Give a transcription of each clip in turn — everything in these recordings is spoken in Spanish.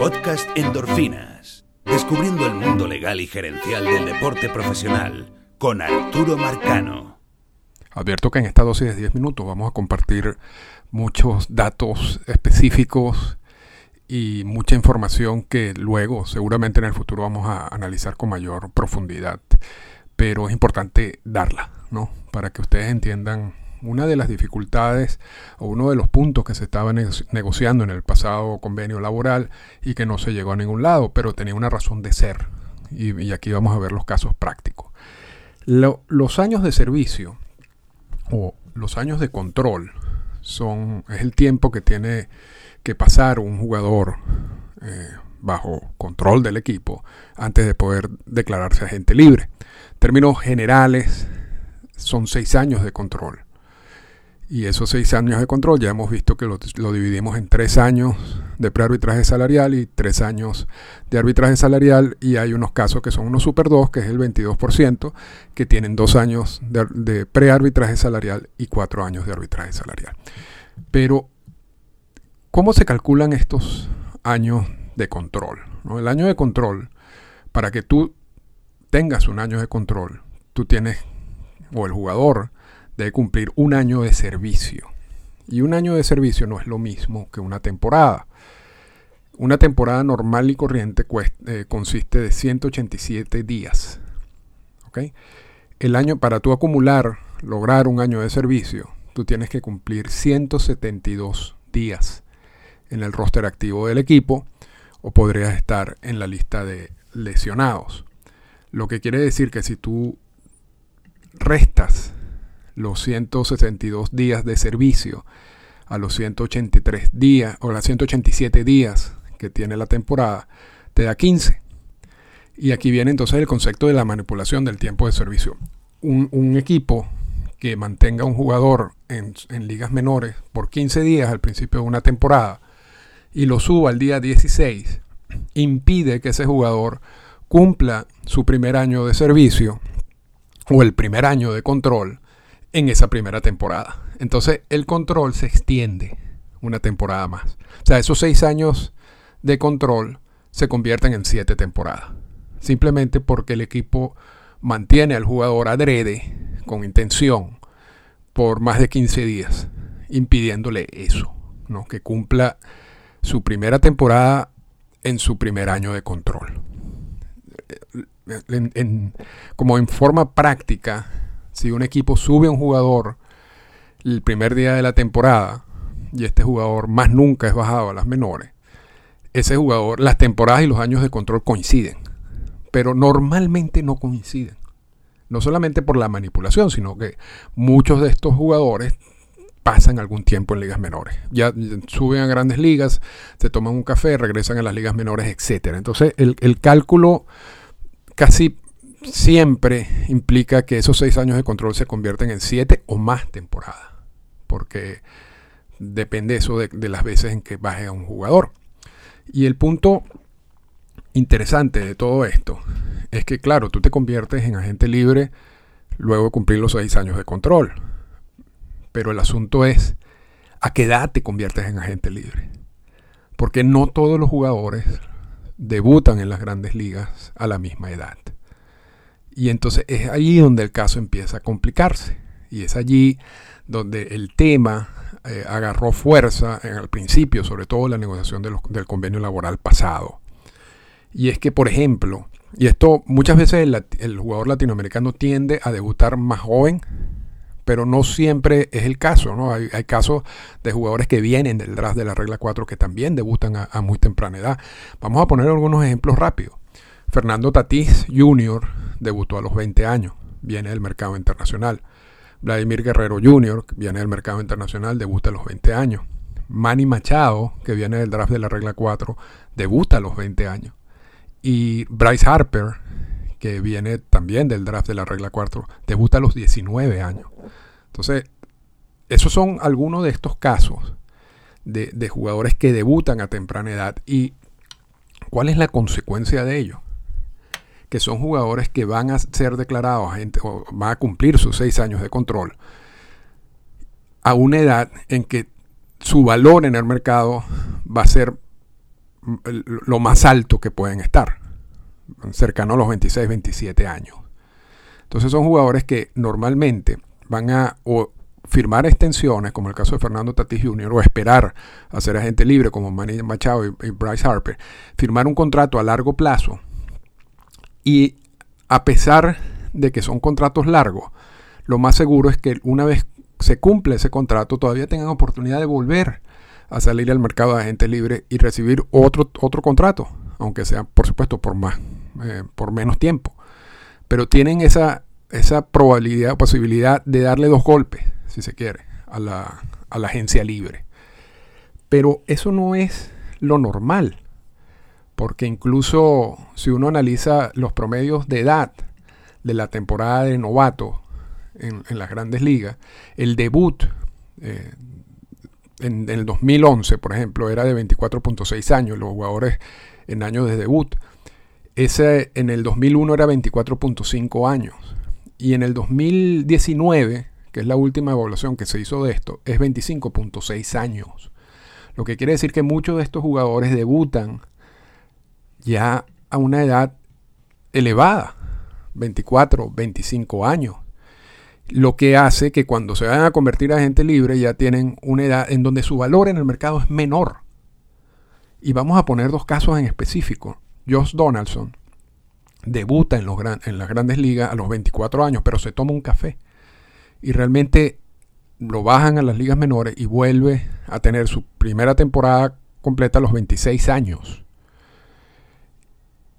Podcast Endorfinas. Descubriendo el mundo legal y gerencial del deporte profesional con Arturo Marcano. Advierto que en esta dosis de 10 minutos vamos a compartir muchos datos específicos y mucha información que luego seguramente en el futuro vamos a analizar con mayor profundidad. Pero es importante darla, ¿no? Para que ustedes entiendan una de las dificultades o uno de los puntos que se estaba negociando en el pasado convenio laboral y que no se llegó a ningún lado, pero tenía una razón de ser. Y, aquí vamos a ver los casos prácticos. los años de servicio o los años de control son es el tiempo que tiene que pasar un jugador eh, bajo control del equipo antes de poder declararse agente libre. Términos generales, son seis años de control. Y esos seis años de control ya hemos visto que lo, dividimos en tres años de prearbitraje salarial y tres años de arbitraje salarial. Y hay unos casos que son unos Super 2, que es el 22%, que tienen dos años de, de prearbitraje salarial y cuatro años de arbitraje salarial. Pero, ¿cómo se calculan estos años de control? El año de control, para que tú tengas un año de control, tú tienes, o el jugador, debe cumplir un año de servicio. Y un año de servicio no es lo mismo que una temporada. Una temporada normal y corriente eh, consiste de 187 días. El año, para tú acumular, lograr un año de servicio, tú tienes que cumplir 172 días en el roster activo del equipo o podrías estar en la lista de lesionados. Lo que quiere decir que si tú restas los 162 días de servicio a los 183 días o las 187 días que tiene la temporada, te da 15. Y aquí viene entonces el concepto de la manipulación del tiempo de servicio. Un, equipo que mantenga un jugador en, en, ligas menores por 15 días al principio de una temporada y lo suba al día 16, impide que ese jugador cumpla su primer año de servicio o el primer año de control en esa primera temporada. Entonces el control se extiende una temporada más. O sea, esos seis años de control se convierten en siete temporadas. Simplemente porque el equipo mantiene al jugador adrede, con intención, por más de 15 días, impidiéndole eso, ¿no? que cumpla su primera temporada en su primer año de control. como en forma práctica, si un equipo sube a un jugador el primer día de la temporada y este jugador más nunca es bajado a las menores, ese jugador, las temporadas y los años de control coinciden, pero normalmente no coinciden. No solamente por la manipulación, sino que muchos de estos jugadores pasan algún tiempo en ligas menores. Ya suben a grandes ligas, se toman un café, regresan a las ligas menores, etc. Entonces el, el cálculo casi siempre implica que esos seis años de control se convierten en siete o más temporadas. Porque depende eso de, las veces en que baje a un jugador. Y el punto interesante de todo esto es que, claro, tú te conviertes en agente libre luego de cumplir los seis años de control. Pero el asunto es, ¿a qué edad te conviertes en agente libre? Porque no todos los jugadores debutan en las grandes ligas a la misma edad. Y entonces es allí donde el caso empieza a complicarse. Y es allí donde el tema eh, agarró fuerza en el principio, sobre todo la negociación del convenio laboral pasado. Y es que, por ejemplo, y esto muchas veces el, jugador latinoamericano tiende a debutar más joven, pero no siempre es el caso. ¿no? Hay, casos de jugadores que vienen del draft de la regla 4 que también debutan a muy temprana edad. Vamos a poner algunos ejemplos rápidos. Fernando Tatís Jr. debutó a los 20 años, viene del mercado internacional. Vladimir Guerrero Jr., viene del mercado internacional, debuta a los 20 años. Manny Machado, que viene del draft de la regla 4, debuta a los 20 años. Y Bryce Harper, que viene también del draft de la regla 4, debuta a los 19 años. Entonces, esos son algunos de estos casos de, de jugadores que debutan a temprana edad. ¿Y cuál es la consecuencia de ello? Que son jugadores que van a ser declarados o van a cumplir sus seis años de control a una edad en que su valor en el mercado va a ser lo más alto que pueden estar, cercano a los 26, 27 años. Entonces son jugadores que normalmente van a firmar extensiones, como el caso de Fernando Tatis Jr., o esperar a ser agente libre, como Manny Machado y, Bryce Harper, firmar un contrato a largo plazo. Y a pesar de que son contratos largos, lo más seguro es que una vez se cumple ese contrato, todavía tengan oportunidad de volver a salir al mercado de agente libre y recibir otro, otro contrato, aunque sea, por supuesto, por más, eh, por menos tiempo. Pero tienen esa, esa probabilidad, posibilidad de darle dos golpes si se quiere, a la, agencia libre. Pero eso no es lo normal, porque incluso si uno analiza los promedios de edad de la temporada de novato en, las grandes ligas, el debut eh, en, en, el 2011, por ejemplo, era de 24.6 años, los jugadores en años de debut. Ese en el 2001 era 24.5 años. Y en el 2019 que es la última evaluación que se hizo de esto, es 25.6 años. Lo que quiere decir que muchos de estos jugadores debutan ya a una edad elevada, 24, 25 años. Lo que hace que cuando se vayan a convertir a gente libre ya tienen una edad en donde su valor en el mercado es menor. Y vamos a poner dos casos en específico. Josh Donaldson debuta en, los en las grandes ligas a los 24 años, pero se toma un café y realmente lo bajan a las ligas menores y vuelve a tener su primera temporada completa a los 26 años.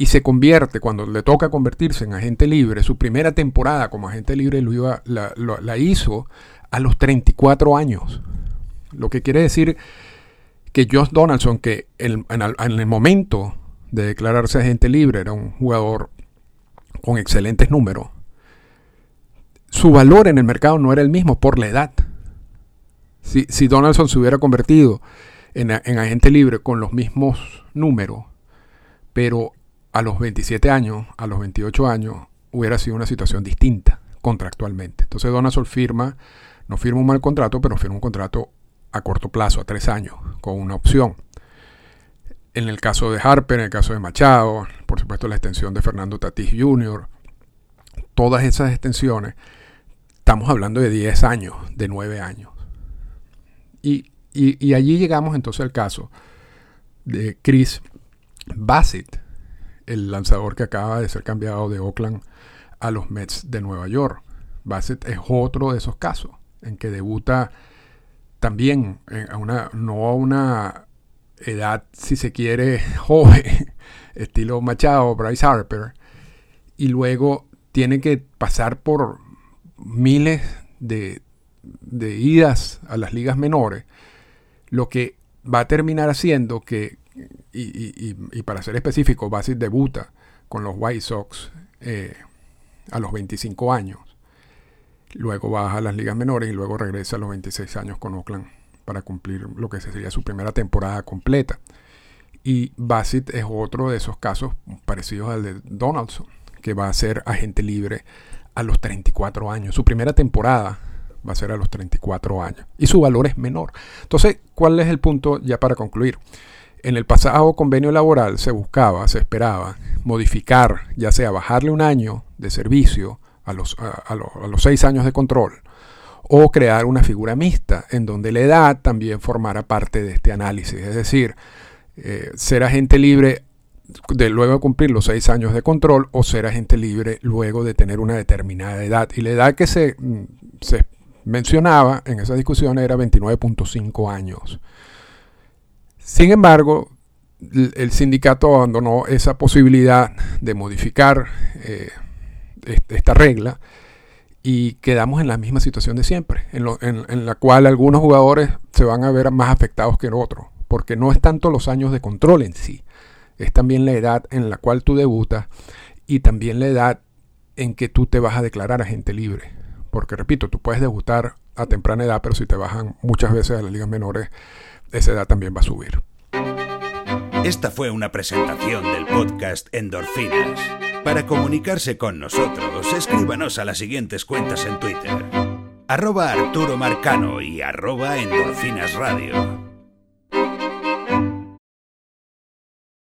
Y se convierte, cuando le toca convertirse en agente libre, su primera temporada como agente libre lo iba, la, hizo a los 34 años. Lo que quiere decir que Josh Donaldson, que en, en el momento de declararse agente libre era un jugador con excelentes números, su valor en el mercado no era el mismo por la edad. Si, Donaldson se hubiera convertido en, agente libre con los mismos números, pero a los 27 años, a los 28 años, hubiera sido una situación distinta contractualmente. Entonces Donaldson firma, no firma un mal contrato, pero firma un contrato a corto plazo, a tres años, con una opción. En el caso de Harper, en el caso de Machado, por supuesto la extensión de Fernando Tatis Jr., todas esas extensiones Estamos hablando de 10 años, de 9 años. Y, allí llegamos entonces al caso de Chris Bassett, el lanzador que acaba de ser cambiado de Oakland a los Mets de Nueva York. Bassett es otro de esos casos en que debuta también a una, no a una edad, si se quiere, joven, estilo Machado, Bryce Harper, y luego tiene que pasar por miles de, idas a las ligas menores, lo que va a terminar haciendo que, y, para ser específico, Bassett debuta con los White Sox eh, a los 25 años. Luego baja a las ligas menores y luego regresa a los 26 años con Oakland para cumplir lo que sería su primera temporada completa. Y Bassett es otro de esos casos parecidos al de Donaldson, que va a ser agente libre a los 34 años. Su primera temporada va a ser a los 34 años. Y su valor es menor. Entonces, ¿cuál es el punto ya para concluir? En el pasado convenio laboral se buscaba, se esperaba modificar, ya sea bajarle un año de servicio a los, a, los, seis años de control, o crear una figura mixta, en donde la edad también formara parte de este análisis. Es decir, eh, ser agente libre de luego de cumplir los seis años de control o ser agente libre luego de tener una determinada edad. Y la edad que se, mm, se mencionaba en esa discusión era 29.5 años. Sin embargo, el sindicato abandonó esa posibilidad de modificar eh, esta regla y quedamos en la misma situación de siempre, en, la cual algunos jugadores se van a ver más afectados que otros, porque no es tanto los años de control en sí, es también la edad en la cual tú debutas y también la edad en que tú te vas a declarar agente libre. Porque repito, tú puedes debutar a temprana edad, pero si te bajan muchas veces a las ligas menores, esa edad también va a subir. Esta fue una presentación del podcast Endorfinas. Para comunicarse con nosotros, escríbanos a las siguientes cuentas en Twitter. Arroba Arturo Marcano y arroba Endorfinas Radio.